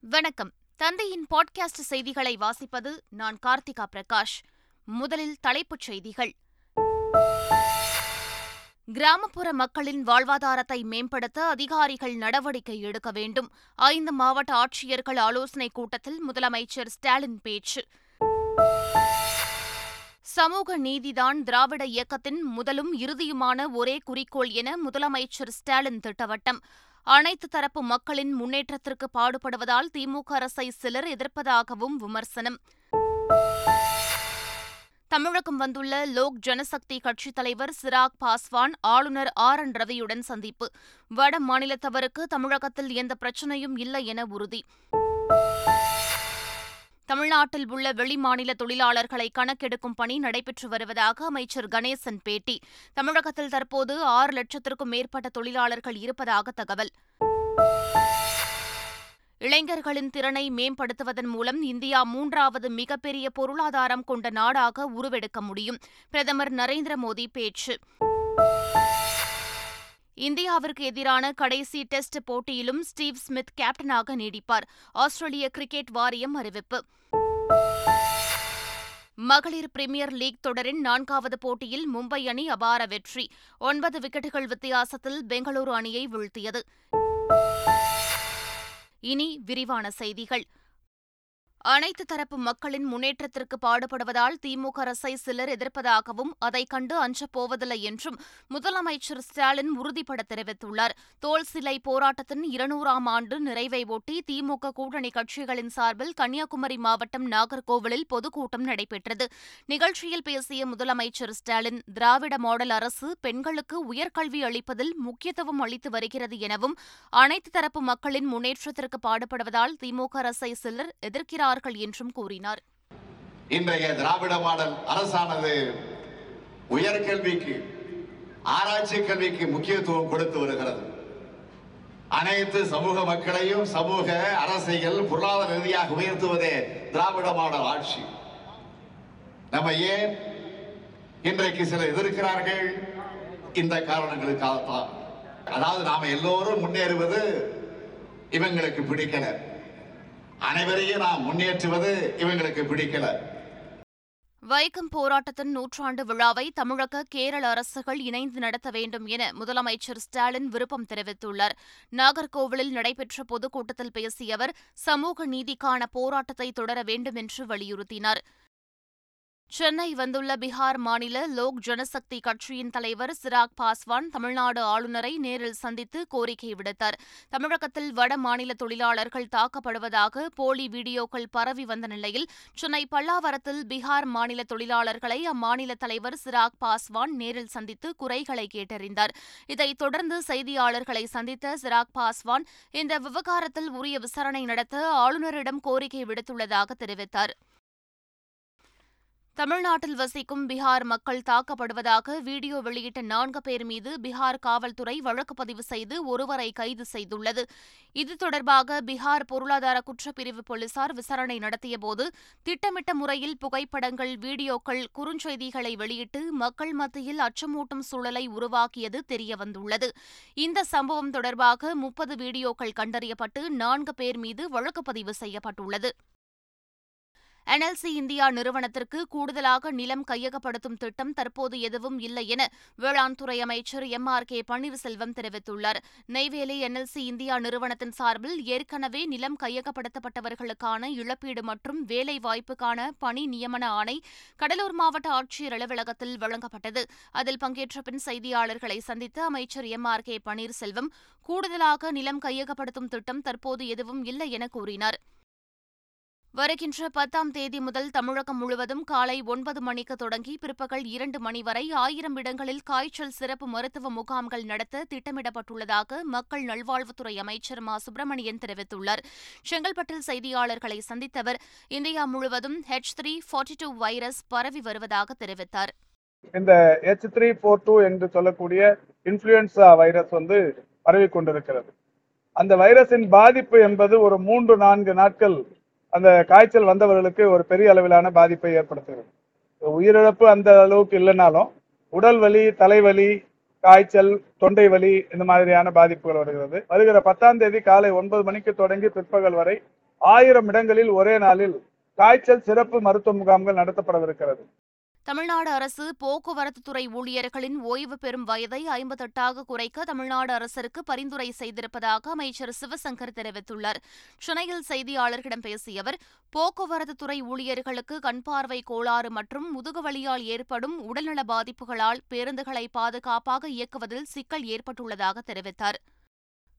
வணக்கம். தந்தையின் பாட்காஸ்ட் செய்திகளை வாசிப்பது நான் கார்த்திகா பிரகாஷ். முதலில் தலைப்புச் செய்திகள். கிராமப்புற மக்களின் வாழ்வாதாரத்தை மேம்படுத்த அதிகாரிகள் நடவடிக்கை எடுக்க வேண்டும். ஐந்து மாவட்ட ஆட்சியர்கள் ஆலோசனைக் கூட்டத்தில் முதலமைச்சர் ஸ்டாலின் பேச்சு. சமூக நீதிதான் திராவிட இயக்கத்தின் முதலும் இறுதியுமான ஒரே குறிக்கோள் என முதலமைச்சர் ஸ்டாலின் திட்டவட்டம். அனைத்து தரப்பு மக்களின் முன்னேற்றத்திற்கு பாடுபடுவதால் திமுக அரசை சிலர் எதிர்ப்பதாகவும் விமர்சனம். தமிழகம் வந்துள்ள லோக் ஜனசக்தி கட்சித் தலைவர் சிராக் பாஸ்வான் ஆளுநர் ஆர். என். ரவியுடன் சந்திப்பு. வட மாநிலத்தவருக்கு தமிழகத்தில் எந்த பிரச்சனையும் இல்லை என உறுதி. தமிழ்நாட்டில் உள்ள வெளிமாநில தொழிலாளர்களை கணக்கெடுக்கும் பணி நடைபெற்று வருவதாக அமைச்சர் கணேசன் பேட்டி. தமிழகத்தில் தற்போது ஆறு லட்சத்திற்கும் மேற்பட்ட தொழிலாளர்கள் இருப்பதாக தகவல். இளைஞர்களின் திறனை மேம்படுத்துவதன் மூலம் இந்தியா மூன்றாவது மிகப்பெரிய பொருளாதாரம் கொண்ட நாடாக உருவெடுக்க முடியும். பிரதமர் நரேந்திர மோடி பேச்சு. இந்தியாவிற்கு எதிரான கடைசி டெஸ்ட் போட்டியிலும் ஸ்டீவ் ஸ்மித் கேப்டனாக நீடிப்பார். ஆஸ்திரேலிய கிரிக்கெட் வாரியம் அறிவிப்பு. மகளிர் பிரீமியர் லீக் தொடரின் நான்காவது போட்டியில் மும்பை அணி அபார வெற்றி. ஒன்பது விக்கெட்டுகள் வித்தியாசத்தில் பெங்களூரு அணியை வீழ்த்தியது. இனி விரிவான செய்திகள். அனைத்து தரப்பு மக்களின் முன்னேற்றத்திற்கு பாடுபடுவதால் திமுக அரசை சிலர் எதிர்ப்பதாகவும் அதை கண்டு அஞ்சப் போவதில்லை என்றும் முதலமைச்சர் ஸ்டாலின் உறுதிபட தெரிவித்துள்ளார். தோல் சிலை போராட்டத்தின் இருநூறாம் ஆண்டு நிறைவை ஒட்டி திமுக கூட்டணி கட்சிகளின் சார்பில் கன்னியாகுமரி மாவட்டம் நாகர்கோவிலில் பொதுக்கூட்டம் நடைபெற்றது. நிகழ்ச்சியில் பேசிய முதலமைச்சர் ஸ்டாலின் திராவிட மாடல் அரசு பெண்களுக்கு உயர்கல்வி அளிப்பதில் முக்கியத்துவம் அளித்து வருகிறது எனவும் அனைத்து தரப்பு மக்களின் முன்னேற்றத்திற்கு பாடுபடுவதால் திமுக அரசை சிலர் எதிர்க்கிறார் இருக்கிறார்கள் என்றும் கூறினார். இன்றைய திராவிட மாடல் அரசானது உயர்கல்விக்கு ஆராய்ச்சி கல்விக்கு முக்கியத்துவம் கொடுத்து வருகிறது. அனைத்து சமூக மக்களையும் சமூக அரசியல் பொருளாதார ரீதியாக உயர்த்துவதே திராவிட மாடல் ஆட்சி. நம்ம ஏன் இன்றைக்கு சிலர் எதிர்க்கிறார்கள்? இந்த காரணங்களுக்காகத்தான். அதாவது நாம எல்லோரும் முன்னேறுவது இவங்களுக்கு பிடிக்கல. அனைவரையும் நாம் முன்னேற்றுவது இவங்களுக்கு பிடிக்கல. வைக்கம் போராட்டத்தின் நூற்றாண்டு விழாவை தமிழக கேரள அரசுகள் இணைந்து நடத்த வேண்டும் என முதலமைச்சர் ஸ்டாலின் விருப்பம் தெரிவித்துள்ளார். நாகர்கோவிலில் நடைபெற்ற பொதுக்கூட்டத்தில் பேசிய அவர் சமூக நீதிக்கான போராட்டத்தை தொடர வேண்டும் என்று வலியுறுத்தினார். சென்னை வந்துள்ள பீகார் மாநில லோக் ஜனசக்தி கட்சியின் தலைவர் சிராக் பாஸ்வான் தமிழ்நாடு ஆளுநரை நேரில் சந்தித்து கோரிக்கை விடுத்தார். தமிழகத்தில் வட மாநில தொழிலாளர்கள் தாக்கப்படுவதாக போலி வீடியோக்கள் பரவி வந்த நிலையில் சென்னை பல்லாவரத்தில் பீகார் மாநில தொழிலாளர்களை அம்மாநில தலைவர் சிராக் பாஸ்வான் நேரில் சந்தித்து குறைகளை கேட்டறிந்தார். இதைத் தொடர்ந்து செய்தியாளர்களை சந்தித்த சிராக் பாஸ்வான் இந்த விவகாரத்தில் உரிய விசாரணை நடத்த ஆளுநரிடம் கோரிக்கை விடுத்துள்ளதாக தெரிவித்தார். தமிழ்நாட்டில் வசிக்கும் பீகார் மக்கள் தாக்கப்படுவதாக வீடியோ வெளியிட்ட நான்கு பேர் மீது பீகார் காவல்துறை வழக்கு பதிவு செய்து ஒருவரை கைது செய்துள்ளது. இது தொடர்பாக பீகார் பொருளாதார குற்றப்பிரிவு போலீசார் விசாரணை நடத்தியபோது திட்டமிட்ட முறையில் புகைப்படங்கள் வீடியோக்கள் குறுஞ்செய்திகளை வெளியிட்டு மக்கள் மத்தியில் அச்சமூட்டும் சூழலை உருவாக்கியது தெரியவந்துள்ளது. இந்த சம்பவம் தொடர்பாக முப்பது வீடியோக்கள் கண்டறியப்பட்டு நான்கு பேர் மீது வழக்கு பதிவு செய்யப்பட்டுள்ளது. என்எல்சி இந்தியா நிறுவனத்திற்கு கூடுதலாக நிலம் கையகப்படுத்தும் திட்டம் தற்போது எதுவும் இல்லை என வேளாண் துறை அமைச்சர் எம் ஆர் கே பன்னீர்செல்வம் தெரிவித்துள்ளார். நெய்வேலி என்எல்சி இந்தியா நிறுவனத்தின் சார்பில் ஏற்கனவே நிலம் கையகப்படுத்தப்பட்டவர்களுக்கான இழப்பீடு மற்றும் வேலை வாய்ப்புக்கான பணி நியமன ஆணை கடலூர் மாவட்ட ஆட்சியர் அலுவலகத்தில் வழங்கப்பட்டது. அதில் பங்கேற்ற பின் செய்தியாளர்களை சந்தித்த அமைச்சர் எம் ஆர் கே பன்னீர்செல்வம் கூடுதலாக நிலம் கையகப்படுத்தும் திட்டம் தற்போது எதுவும் இல்லை என கூறினார். வருகின்ற பத்தாம் தேதி முதல் தமிழகம் முழுவதும் காலை ஒன்பது மணிக்கு தொடங்கி பிற்பகல் இரண்டு மணி வரை ஆயிரம் இடங்களில் காய்ச்சல் சிறப்பு மருத்துவ முகாம்கள் நடத்த திட்டமிடப்பட்டுள்ளதாக மக்கள் நல்வாழ்வுத்துறை அமைச்சர் மா. சுப்பிரமணியன் தெரிவித்துள்ளார். செங்கல்பட்டில் செய்தியாளர்களை சந்தித்தவர் இந்தியா முழுவதும் H three forty two virus பரவி வருவதாக தெரிவித்தார். இந்த ஹெச் த்ரீ ஃபோர் டூ என்று சொல்லக்கூடிய இன்ஃபுளுன்சா வைரஸ் வந்து பரவி கொண்டிருக்கிறது. அந்த வைரஸின் பாதிப்பு என்பது ஒரு மூன்று நான்கு நாட்கள் அந்த காய்ச்சல் வந்தவர்களுக்கு ஒரு பெரிய அளவிலான பாதிப்பை ஏற்படுத்துகிறது. உயிரிழப்பு அந்த அளவுக்கு இல்லைனாலும் உடல் வலி தலைவலி காய்ச்சல் தொண்டை வலி இந்த மாதிரியான பாதிப்புகள் வருகிறது. வருகிற பத்தாம் தேதி காலை ஒன்பது மணிக்கு தொடங்கி பிற்பகல் வரை ஆயிரம் இடங்களில் ஒரே நாளில் காய்ச்சல் சிறப்பு மருத்துவ முகாம்கள் நடத்தப்படவிருக்கிறது. தமிழ்நாடு அரசு போக்குவரத்து துறை ஊழியர்களின் ஓய்வு பெறும் வயதை ஐம்பத்தெட்டாக குறைக்க தமிழ்நாடு அரசிற்கு பரிந்துரை செய்திருப்பதாக அமைச்சர் சிவசங்கர் தெரிவித்துள்ளார். சென்னையில் செய்தியாளர்களிடம் பேசிய அவர் போக்குவரத்து துறை ஊழியர்களுக்கு கண்பார்வை கோளாறு மற்றும் முதுகுவலியால் ஏற்படும் உடல்நல பாதிப்புகளால் பேருந்துகளை பாதுகாப்பாக இயக்குவதில் சிக்கல் ஏற்பட்டுள்ளதாக தெரிவித்தார்.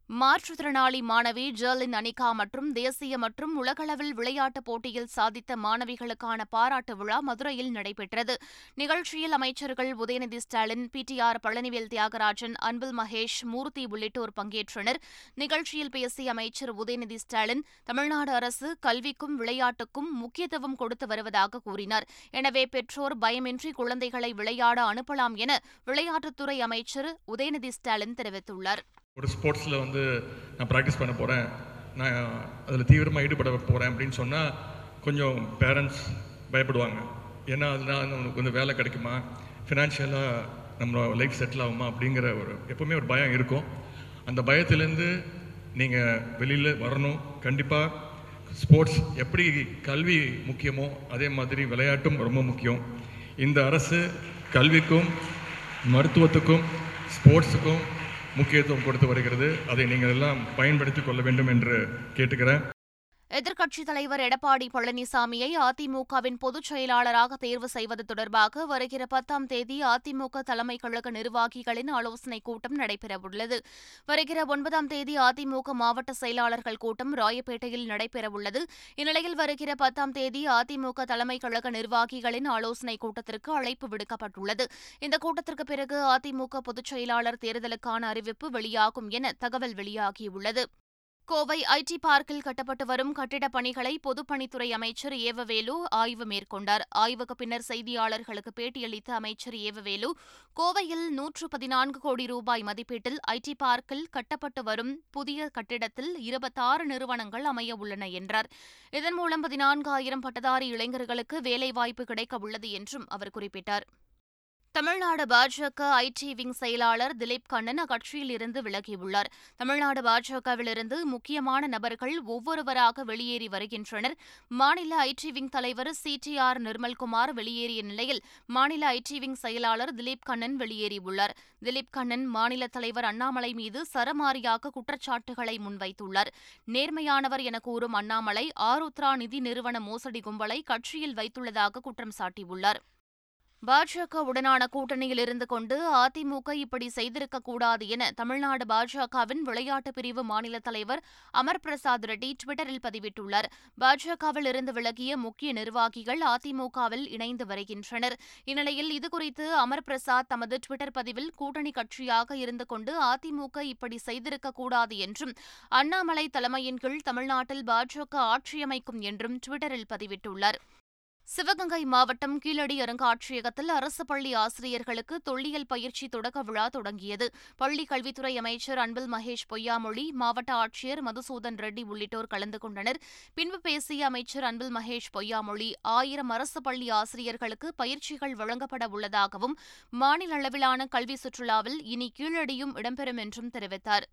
மாற்றுத்திறனாளி மாணவி ஜெர்லின் அனிகா மற்றும் தேசிய மற்றும் உலகளவில் விளையாட்டுப் போட்டியில் சாதித்த மாணவிகளுக்கான பாராட்டு விழா மதுரையில் நடைபெற்றது. நிகழ்ச்சியில் அமைச்சர்கள் உதயநிதி ஸ்டாலின் பிடிஆர் பழனிவேல் தியாகராஜன் அன்பில் மகேஷ் மூர்த்தி உள்ளிட்டோர் பங்கேற்றனர். நிகழ்ச்சியில் பேசிய அமைச்சர் உதயநிதி ஸ்டாலின் தமிழ்நாடு அரசு கல்விக்கும் விளையாட்டுக்கும் முக்கியத்துவம் கொடுத்து வருவதாக கூறினார். எனவே பெற்றோர் பயமின்றி குழந்தைகளை விளையாட அனுப்பலாம் என விளையாட்டுத்துறை அமைச்சர் உதயநிதி ஸ்டாலின் தெரிவித்துள்ளார். ஒரு ஸ்போர்ட்ஸில் வந்து நான் ப்ராக்டிஸ் பண்ண போகிறேன் நான் அதில் தீவிரமாக ஈடுபட போகிறேன் அப்படின்னு சொன்னால் கொஞ்சம் பேரண்ட்ஸ் பயப்படுவாங்க. ஏன்னா அதனால் நம்மளுக்கு வந்து வேலை கிடைக்குமா? ஃபினான்ஷியலாக நம்ம லைஃப் செட்டில் ஆகுமா? அப்படிங்கிற ஒரு எப்போவுமே ஒரு பயம் இருக்கும். அந்த பயத்துலேருந்து நீங்கள் வெளியில் வரணும். கண்டிப்பாக ஸ்போர்ட்ஸ் எப்படி கல்வி முக்கியமோ அதே மாதிரி விளையாட்டும் ரொம்ப முக்கியம். இந்த அரசு கல்விக்கும் மருத்துவத்துக்கும் ஸ்போர்ட்ஸுக்கும் முக்கியத்துவம் கொடுத்து வருகிறது. அதை நீங்கள் எல்லாம் பயன்படுத்திக் கொள்ள வேண்டும் என்று கேட்டுக்கிறேன். எதிர்க்கட்சித் தலைவர் எடப்பாடி பழனிசாமியை அதிமுகவின் பொதுச் செயலாளராக தேர்வு செய்வது தொடர்பாக வருகிற பத்தாம் தேதி அதிமுக தலைமை கழக நிர்வாகிகளின் ஆலோசனைக் கூட்டம் நடைபெறவுள்ளது. வருகிற ஒன்பதாம் தேதி அதிமுக மாவட்ட செயலாளர்கள் கூட்டம் ராயப்பேட்டையில் நடைபெறவுள்ளது. இந்நிலையில் வருகிற பத்தாம் தேதி அதிமுக தலைமை கழக நிர்வாகிகளின் ஆலோசனைக் கூட்டத்திற்கு அழைப்பு விடுக்கப்பட்டுள்ளது. இந்த கூட்டத்திற்கு பிறகு அதிமுக பொதுச் செயலாளர் தேர்தலுக்கான அறிவிப்பு வெளியாகும் என தகவல் வெளியாகியுள்ளது. கோவை ஐடி பார்க்கில் கட்டப்பட்டு வரும் கட்டிடப் பணிகளை பொதுப்பணித்துறை அமைச்சர் ஏவவேலு ஆய்வு மேற்கொண்டார். ஆய்வுக்கு பின்னர் செய்தியாளர்களுக்கு பேட்டியளித்த அமைச்சர் ஏவவேலு கோவையில் நூற்று பதினான்கு கோடி ரூபாய் மதிப்பீட்டில் ஐடி பார்க்கில் கட்டப்பட்டு வரும் புதிய கட்டிடத்தில் இருபத்தாறு நிறுவனங்கள் அமைய உள்ளன என்றார். இதன் மூலம் பதினான்காயிரம் பட்டதாரி இளைஞர்களுக்கு வேலைவாய்ப்பு கிடைக்க உள்ளது என்றும் அவர் குறிப்பிட்டார். தமிழ்நாடு பாஜக ஐடி விங் செயலாளர் திலீப் கண்ணன் அக்கட்சியில் இருந்து விலகியுள்ளார். தமிழ்நாடு பாஜகவிலிருந்து முக்கியமான நபர்கள் ஒவ்வொருவராக வெளியேறி வருகின்றனர். மாநில ஐடி விங் தலைவர் சி டி ஆர் நிர்மல்குமார் வெளியேறிய நிலையில் மாநில ஐடி விங் செயலாளர் திலீப் கண்ணன் வெளியேறியுள்ளார். திலீப் கண்ணன் மாநில தலைவர் அண்ணாமலை மீது சரமாரியாக குற்றச்சாட்டுகளை முன்வைத்துள்ளார். நேர்மையானவர் என கூறும் அண்ணாமலை ஆருத்ரா நிதி நிறுவன மோசடி கும்பலை கட்சியில் வைத்துள்ளதாக குற்றம் சாட்டியுள்ளார். பாஜக உடனான கூட்டணியில் இருந்து கொண்டு அதிமுக இப்படி செய்திருக்கக்கூடாது என தமிழ்நாடு பாஜகவின் விளையாட்டு பிரிவு மாநில தலைவர் அமர் பிரசாத் ரெட்டி டுவிட்டரில் பதிவிட்டுள்ளார். பாஜகவில் இருந்து விலகிய முக்கிய நிர்வாகிகள் அதிமுகவில் இணைந்து வருகின்றனர். இந்நிலையில் இதுகுறித்து அமர் பிரசாத் தமது டுவிட்டர் பதிவில் கூட்டணி கட்சியாக இருந்து கொண்டு அதிமுக இப்படி செய்திருக்கக்கூடாது என்றும் அண்ணாமலை தலைமையின் கீழ் தமிழ்நாட்டில் பாஜக ஆட்சியமைக்கும் என்றும் டுவிட்டரில் பதிவிட்டுள்ளார். சிவகங்கை மாவட்டம் கீழடி அருங்காட்சியகத்தில் அரசு பள்ளி ஆசிரியர்களுக்கு தொல்லியல் பயிற்சி தொடக்க விழா தொடங்கியது. பள்ளி கல்வித்துறை அமைச்சர் அன்பில் மகேஷ் பொய்யாமொழி மாவட்ட ஆட்சியர் மதுசூதன் ரெட்டி உள்ளிட்டோர் கலந்து கொண்டனர். பின்பு பேசிய அமைச்சர் அன்பில் மகேஷ் பொய்யாமொழி ஆயிரம் அரசு பள்ளி ஆசிரியர்களுக்கு பயிற்சிகள் வழங்கப்பட உள்ளதாகவும் மாநில அளவிலான கல்வி சுற்றுலாவில் இனி கீழடியும் இடம்பெறும் என்றும் தெரிவித்தார்.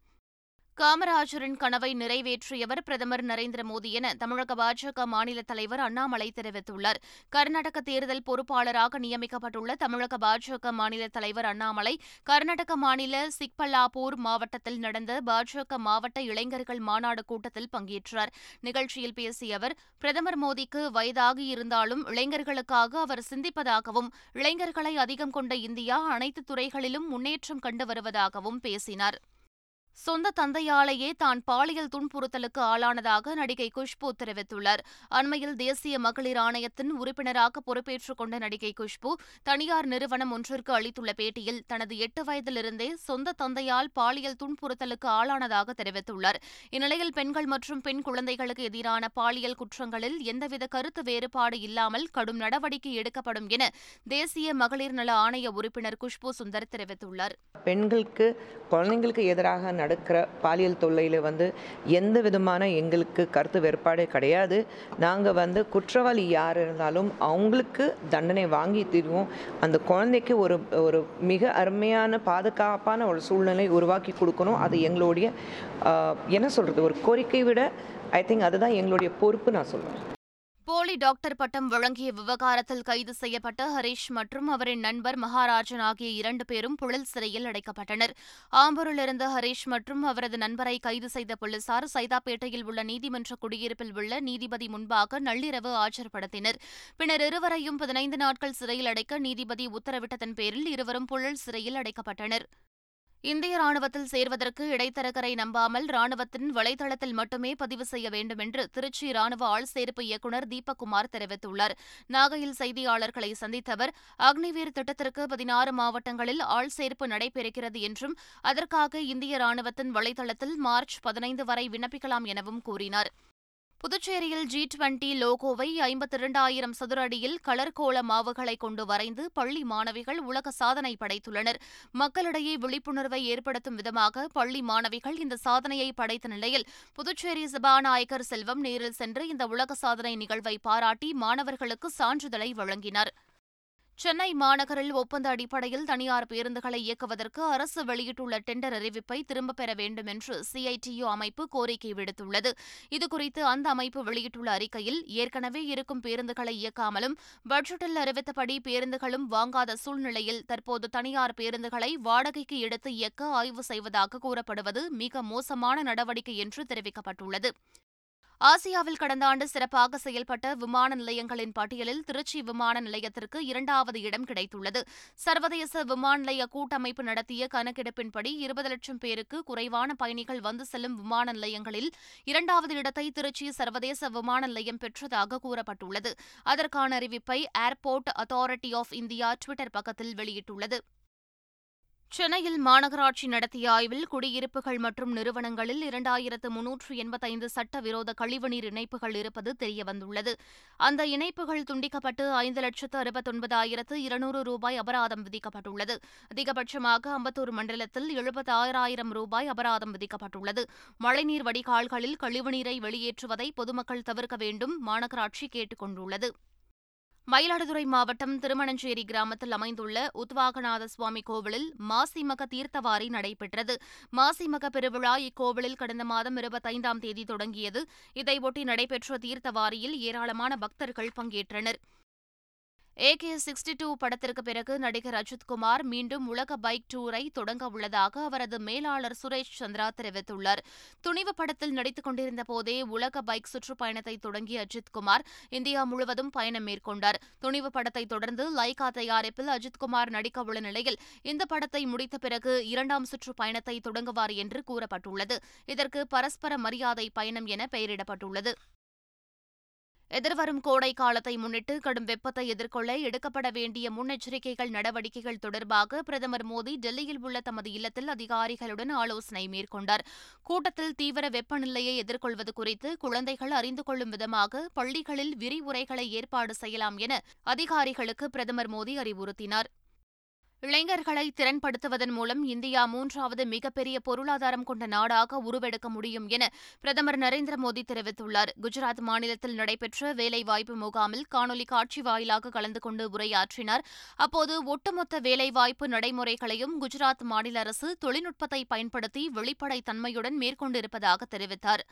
காமராஜரின் கனவை நிறைவேற்றியவர் பிரதமர் நரேந்திர மோடி என தமிழக பாஜக மாநில தலைவர் அண்ணாமலை தெரிவித்துள்ளார். கர்நாடக தேர்தல் பொறுப்பாளராக நியமிக்கப்பட்டுள்ள தமிழக பாஜக மாநில தலைவர் அண்ணாமலை கர்நாடக மாநில சிக்பல்லாபூர் மாவட்டத்தில் நடந்த பாஜக மாவட்ட இளைஞர்கள் மாநாடு கூட்டத்தில் பங்கேற்றார். நிகழ்ச்சியில் பேசிய அவர் பிரதமர் மோடிக்கு வயதாகி இருந்தாலும் இளைஞர்களுக்காக அவர் சிந்திப்பதாகவும் இளைஞர்களை அதிகம் கொண்ட இந்தியா அனைத்து துறைகளிலும் முன்னேற்றம் கண்டு வருவதாகவும் பேசினார். சொந்த தந்தையாலேயே தான் பாலியல் துன்புறுத்தலுக்கு ஆளானதாக நடிகை குஷ்பு தெரிவித்துள்ளார். அண்மையில் தேசிய மகளிர் ஆணையத்தின் உறுப்பினராக பொறுப்பேற்றுக் கொண்ட நடிகை குஷ்பு தனியார் நிறுவனம் ஒன்றிற்கு அளித்துள்ள பேட்டியில் தனது எட்டு வயதிலிருந்தே சொந்த தந்தையால் பாலியல் துன்புறுத்தலுக்கு ஆளானதாக தெரிவித்துள்ளார். இந்நிலையில் பெண்கள் மற்றும் பெண் குழந்தைகளுக்கு எதிரான பாலியல் குற்றங்களில் எந்தவித கருத்து வேறுபாடு இல்லாமல் கடும் நடவடிக்கை எடுக்கப்படும் என தேசிய மகளிர் நல ஆணைய உறுப்பினர் குஷ்பு சுந்தர் தெரிவித்துள்ளார். பெண்களுக்கு குழந்தைங்களுக்கு எதிராக நடக்கிற பாலியல் தொல்லையில் வந்து எந்த விதமான எங்களுக்கு கருத்து வேறுபாடே கிடையாது. நாங்கள் வந்து குற்றவாளி யார் இருந்தாலும் அவங்களுக்கு தண்டனை வாங்கி தருவோம். அந்த குழந்தைக்கு ஒரு ஒரு மிக அருமையான பாதுகாப்பான ஒரு சூழ்நிலை உருவாக்கி கொடுக்கணும். அது எங்களுடைய என்ன சொல்கிறது ஒரு கோரிக்கை விட ஐ திங்க் அதுதான் எங்களுடைய பொறுப்பு நான் சொல்லுவேன் போலி டாக்டர் பட்டம் வழங்கிய விவகாரத்தில் கைது செய்யப்பட்ட ஹரீஷ் மற்றும் அவரின் நண்பர் மகாராஜன் ஆகிய இரண்டு பேரும் புழல் சிறையில் அடைக்கப்பட்டனர். ஆம்பூரிலிருந்த ஹரீஷ் மற்றும் அவரது நண்பரை கைது செய்த போலீசார் சைதாப்பேட்டையில் உள்ள நீதிமன்ற குடியிருப்பில் உள்ள நீதிபதி முன்பாக நள்ளிரவு ஆஜர்படுத்தினர். பின்னர் இருவரையும் பதினைந்து நாட்கள் சிறையில் அடைக்க நீதிபதி உத்தரவிட்டதன் பேரில் இருவரும் புழல் சிறையில் அடைக்கப்பட்டனர். இந்திய ராணுவத்தில் சேர்வதற்கு இடைத்தரகரை நம்பாமல் ராணுவத்தின் வலைதளத்தில் மட்டுமே பதிவு செய்ய வேண்டும் என்று திருச்சி ராணுவ ஆள்சேர்ப்பு இயக்குநர் தீபக்குமார் தெரிவித்துள்ளார். நாகையில் செய்தியாளர்களை சந்தித்த அவர் அக்னிவீர் திட்டத்திற்கு பதினாறு மாவட்டங்களில் ஆள்சேர்ப்பு நடைபெறுகிறது என்றும் அதற்காக இந்திய ராணுவத்தின் வலைதளத்தில் மார்ச் பதினைந்து வரை விண்ணப்பிக்கலாம் எனவும் கூறினார். புதுச்சேரியில் ஜி டுவெண்டி லோகோவை ஐம்பத்தி இரண்டாயிரம் சதுர அடியில் கலர்கோள மாவுகளை கொண்டு வரைந்து பள்ளி மாணவிகள் உலக சாதனை படைத்துள்ளனர். மக்களிடையே விழிப்புணர்வை ஏற்படுத்தும் விதமாக பள்ளி மாணவிகள் இந்த சாதனையை படைத்த நிலையில் புதுச்சேரி சபாநாயகர் செல்வம் நேரில் சென்று இந்த உலக சாதனை நிகழ்வை பாராட்டி மாணவர்களுக்கு சான்றிதழை வழங்கினார். சென்னை மாநகரில் ஒப்பந்த அடிப்படையில் தனியார் பேருந்துகளை இயக்குவதற்கு அரசு வெளியிட்டுள்ள டெண்டர் அறிவிப்பை திரும்பப் பெற வேண்டும் என்று சிஐடியு அமைப்பு கோரிக்கை விடுத்துள்ளது. இதுகுறித்து அந்த அமைப்பு வெளியிட்டுள்ள அறிக்கையில் ஏற்கனவே இருக்கும் பேருந்துகளை இயக்காமலும் பட்ஜெட்டில் அறிவித்தபடி பேருந்துகளும் வாங்காத சூழ்நிலையில் தற்போது தனியார் பேருந்துகளை வாடகைக்கு எடுத்து இயக்க ஆய்வு செய்வதாக கூறப்படுவது மிக மோசமான நடவடிக்கை என்று தெரிவிக்கப்பட்டுள்ளது. ஆசியாவில் கடந்த ஆண்டு சிறப்பாக செயல்பட்ட விமான நிலையங்களின் பட்டியலில் திருச்சி விமான நிலையத்திற்கு இரண்டாவது இடம் கிடைத்துள்ளது. சர்வதேச விமான நிலைய கூட்டமைப்பு நடத்திய கணக்கெடுப்பின்படி இருபது லட்சம் பேருக்கு குறைவான பயணிகள் வந்து செல்லும் விமான நிலையங்களில் இரண்டாவது இடத்தை திருச்சி சர்வதேச விமான நிலையம் பெற்றதாக கூறப்பட்டுள்ளது. அதற்கான அறிவிப்பை Airport Authority of India Twitter பக்கத்தில் வெளியிட்டுள்ளது. சென்னையில் மாநகராட்சி நடத்திய ஆய்வில் குடியிருப்புகள் மற்றும் நிறுவனங்களில் இரண்டாயிரத்து முன்னூற்று எண்பத்தைந்து சட்டவிரோத கழிவுநீர் இணைப்புகள் இருப்பது தெரியவந்துள்ளது. அந்த இணைப்புகள் துண்டிக்கப்பட்டு ஐந்து லட்சத்து அறுபத்தொன்பதாயிரத்து இருநூறு ரூபாய் அபராதம் விதிக்கப்பட்டுள்ளது. அதிகபட்சமாக அம்பத்தூர் மண்டலத்தில் எழுபத்தாயிரம் ரூபாய் அபராதம் விதிக்கப்பட்டுள்ளது. மழைநீர் வடிகால்களில் கழிவுநீரை வெளியேற்றுவதை பொதுமக்கள் தவிர்க்க வேண்டும் மாநகராட்சி கேட்டுக் கொண்டுள்ளது மயிலாடுதுறை மாவட்டம் திருமணஞ்சேரி கிராமத்தில் அமைந்துள்ள உத்வாகநாத சுவாமி கோவிலில் மாசிமக தீர்த்தவாரி நடைபெற்றது. மாசிமக பெருவிழா இக்கோவிலில் கடந்த மாதம் இருபத்தைந்தாம் தேதி தொடங்கியது. இதையொட்டி நடைபெற்ற தீர்த்தவாரியில் ஏராளமான பக்தர்கள் பங்கேற்றனர். ஏகே சிக்ஸ்டி டூ படத்திற்கு பிறகு நடிகர் அஜித்குமார் மீண்டும் உலக பைக் டூரை தொடங்க உள்ளதாக அவரது மேலாளர் சுரேஷ் சந்திரா தெரிவித்துள்ளார். துணிவு படத்தில் நடித்துக் கொண்டிருந்த போதே உலக பைக் சுற்றுப்பயணத்தை தொடங்கிய அஜித்குமார் இந்தியா முழுவதும் பயணம் மேற்கொண்டார். துணிவு படத்தை தொடர்ந்து லைகா தயாரிப்பில் அஜித்குமார் நடிக்க உள்ள நிலையில் இந்த படத்தை முடித்த பிறகு இரண்டாம் சுற்று பயணத்தை தொடங்குவார் என்று கூறப்பட்டுள்ளது. இதற்கு பரஸ்பர மரியாதை பயணம் என பெயரிடப்பட்டுள்ளது. எதிர்வரும் கோடை காலத்தை முன்னிட்டு கடும் வெப்பத்தை எதிர்கொள்ள எடுக்கப்பட வேண்டிய முன்னெச்சரிக்கைகள் நடவடிக்கைகள் தொடர்பாக பிரதமர் மோடி டெல்லியில் உள்ள தமது இல்லத்தில் அதிகாரிகளுடன் ஆலோசனை மேற்கொண்டார். கூட்டத்தில் தீவிர வெப்பநிலையை எதிர்கொள்வது குறித்து குழந்தைகள் அறிந்து கொள்ளும் விதமாக பள்ளிகளில் விரிவுரைகளை ஏற்பாடு செய்யலாம் என அதிகாரிகளுக்கு பிரதமர் மோடி அறிவுறுத்தினார். இளைஞர்களை திறன்படுத்துவதன் மூலம் இந்தியா மூன்றாவது மிகப்பெரிய பொருளாதாரம் கொண்ட நாடாக உருவெடுக்க முடியும் என பிரதமர் நரேந்திர மோடி தெரிவித்துள்ளார். குஜராத் மாநிலத்தில் நடைபெற்ற வேலைவாய்ப்பு முகாமில் காணொலி காட்சி வாயிலாக கலந்து கொண்டு உரையாற்றினார். அப்போது ஒட்டுமொத்த வேலைவாய்ப்பு நடைமுறைகளையும் குஜராத் மாநில அரசு தொழில்நுட்பத்தை பயன்படுத்தி வெளிப்படைத்தன்மையுடன் மேற்கொண்டிருப்பதாக தெரிவித்தார்.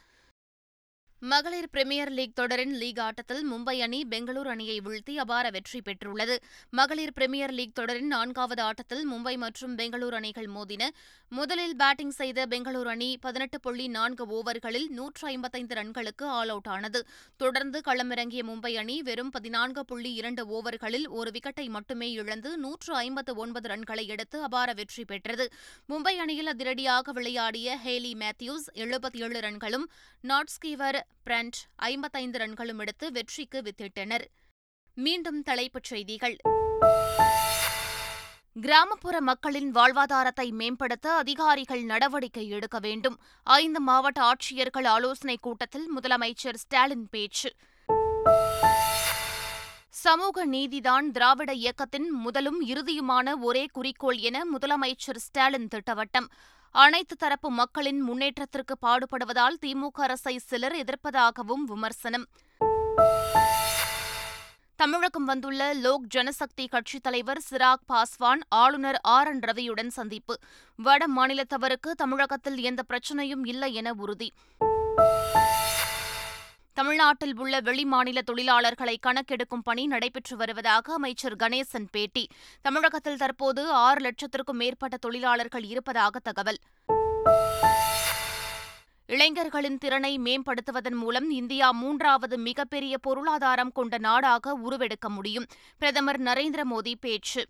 மகளிர் பிரீமியர் லீக் தொடரின் லீக் ஆட்டத்தில் மும்பை அணி பெங்களூரு அணியை வீழ்த்தி அபார வெற்றி பெற்றுள்ளது. மகளிர் பிரீமியர் லீக் தொடரின் நான்காவது ஆட்டத்தில் மும்பை மற்றும் பெங்களூரு அணிகள் மோதின. முதலில் பேட்டிங் செய்த பெங்களூரு அணி பதினெட்டு புள்ளி நான்கு ஓவர்களில் நூற்று ஐம்பத்தைந்து ரன்களுக்கு ஆல் அவுட் ஆனது. தொடர்ந்து களமிறங்கிய மும்பை அணி வெறும் பதினான்கு புள்ளி இரண்டு ஓவர்களில் ஒரு விக்கெட்டை மட்டுமே இழந்து நூற்று ஐம்பத்து ஒன்பது ரன்களை எடுத்து அபார வெற்றி பெற்றது. மும்பை அணியில் அதிரடியாக விளையாடிய ஹேலி மேத்யூஸ் எழுபத்தி ஏழு ரன்களும் நாட்ஸ்கீவர் பிரண்ட் ஐம்பத்தைந்து ரன்களும் எடுத்து வெற்றிக்கு வித்திட்டனர். மீண்டும் தலைப்புச் செய்திகள். கிராமப்புற மக்களின் வாழ்வாதாரத்தை மேம்படுத்த அதிகாரிகள் நடவடிக்கை எடுக்க வேண்டும். ஐந்து மாவட்ட ஆட்சியர்கள் ஆலோசனைக் கூட்டத்தில் முதலமைச்சர் ஸ்டாலின் பேச்சு. சமூக நீதிதான் திராவிட இயக்கத்தின் முதலும் இறுதியுமான ஒரே குறிக்கோள் என முதலமைச்சர் ஸ்டாலின் திட்டவட்டம். அனைத்து தரப்பு மக்களின் முன்னேற்றத்திற்கு பாடுபடுவதால் திமுக அரசை சிலர் எதிர்ப்பதாகவும் விமர்சனம். தமிழகம் வந்துள்ள லோக் ஜனசக்தி கட்சித் தலைவர் சிராக் பாஸ்வான் ஆளுநர் ஆர். என். ரவியுடன் சந்திப்பு. வட மாநிலத்தவருக்கு தமிழகத்தில் எந்த பிரச்சனையும் இல்லை என உறுதி. தமிழ்நாட்டில் உள்ள வெளிமாநில தொழிலாளர்களை கணக்கெடுக்கும் பணி நடைபெற்று வருவதாக அமைச்சர் கணேசன் பேட்டி. தமிழகத்தில் தற்போது ஆறு லட்சத்திற்கும் மேற்பட்ட தொழிலாளர்கள் இருப்பதாக தகவல். இளைஞர்களின் திறனை மேம்படுத்துவதன் மூலம் இந்தியா மூன்றாவது மிகப்பெரிய பொருளாதாரம் கொண்ட நாடாக உருவெடுக்க முடியும். பிரதமர் நரேந்திர மோடி பேச்சு.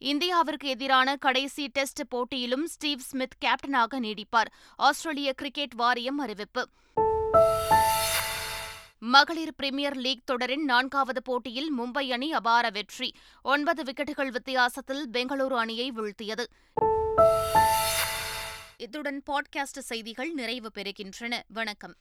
இந்தியாவிற்கு எதிரான கடைசி டெஸ்ட் போட்டியிலும் ஸ்டீவ் ஸ்மித் கேப்டனாக நீடிப்பார். ஆஸ்திரேலிய கிரிக்கெட் வாரியம் அறிவிப்பு. மகளிர் பிரீமியர் லீக் தொடரின் நான்காவது போட்டியில் மும்பை அணி அபார வெற்றி. ஒன்பது விக்கெட்டுகள் வித்தியாசத்தில் பெங்களூரு அணியை வீழ்த்தியது. இத்துடன் பாட்காஸ்ட் செய்திகள் நிறைவு பெறுகின்றன. வணக்கம்.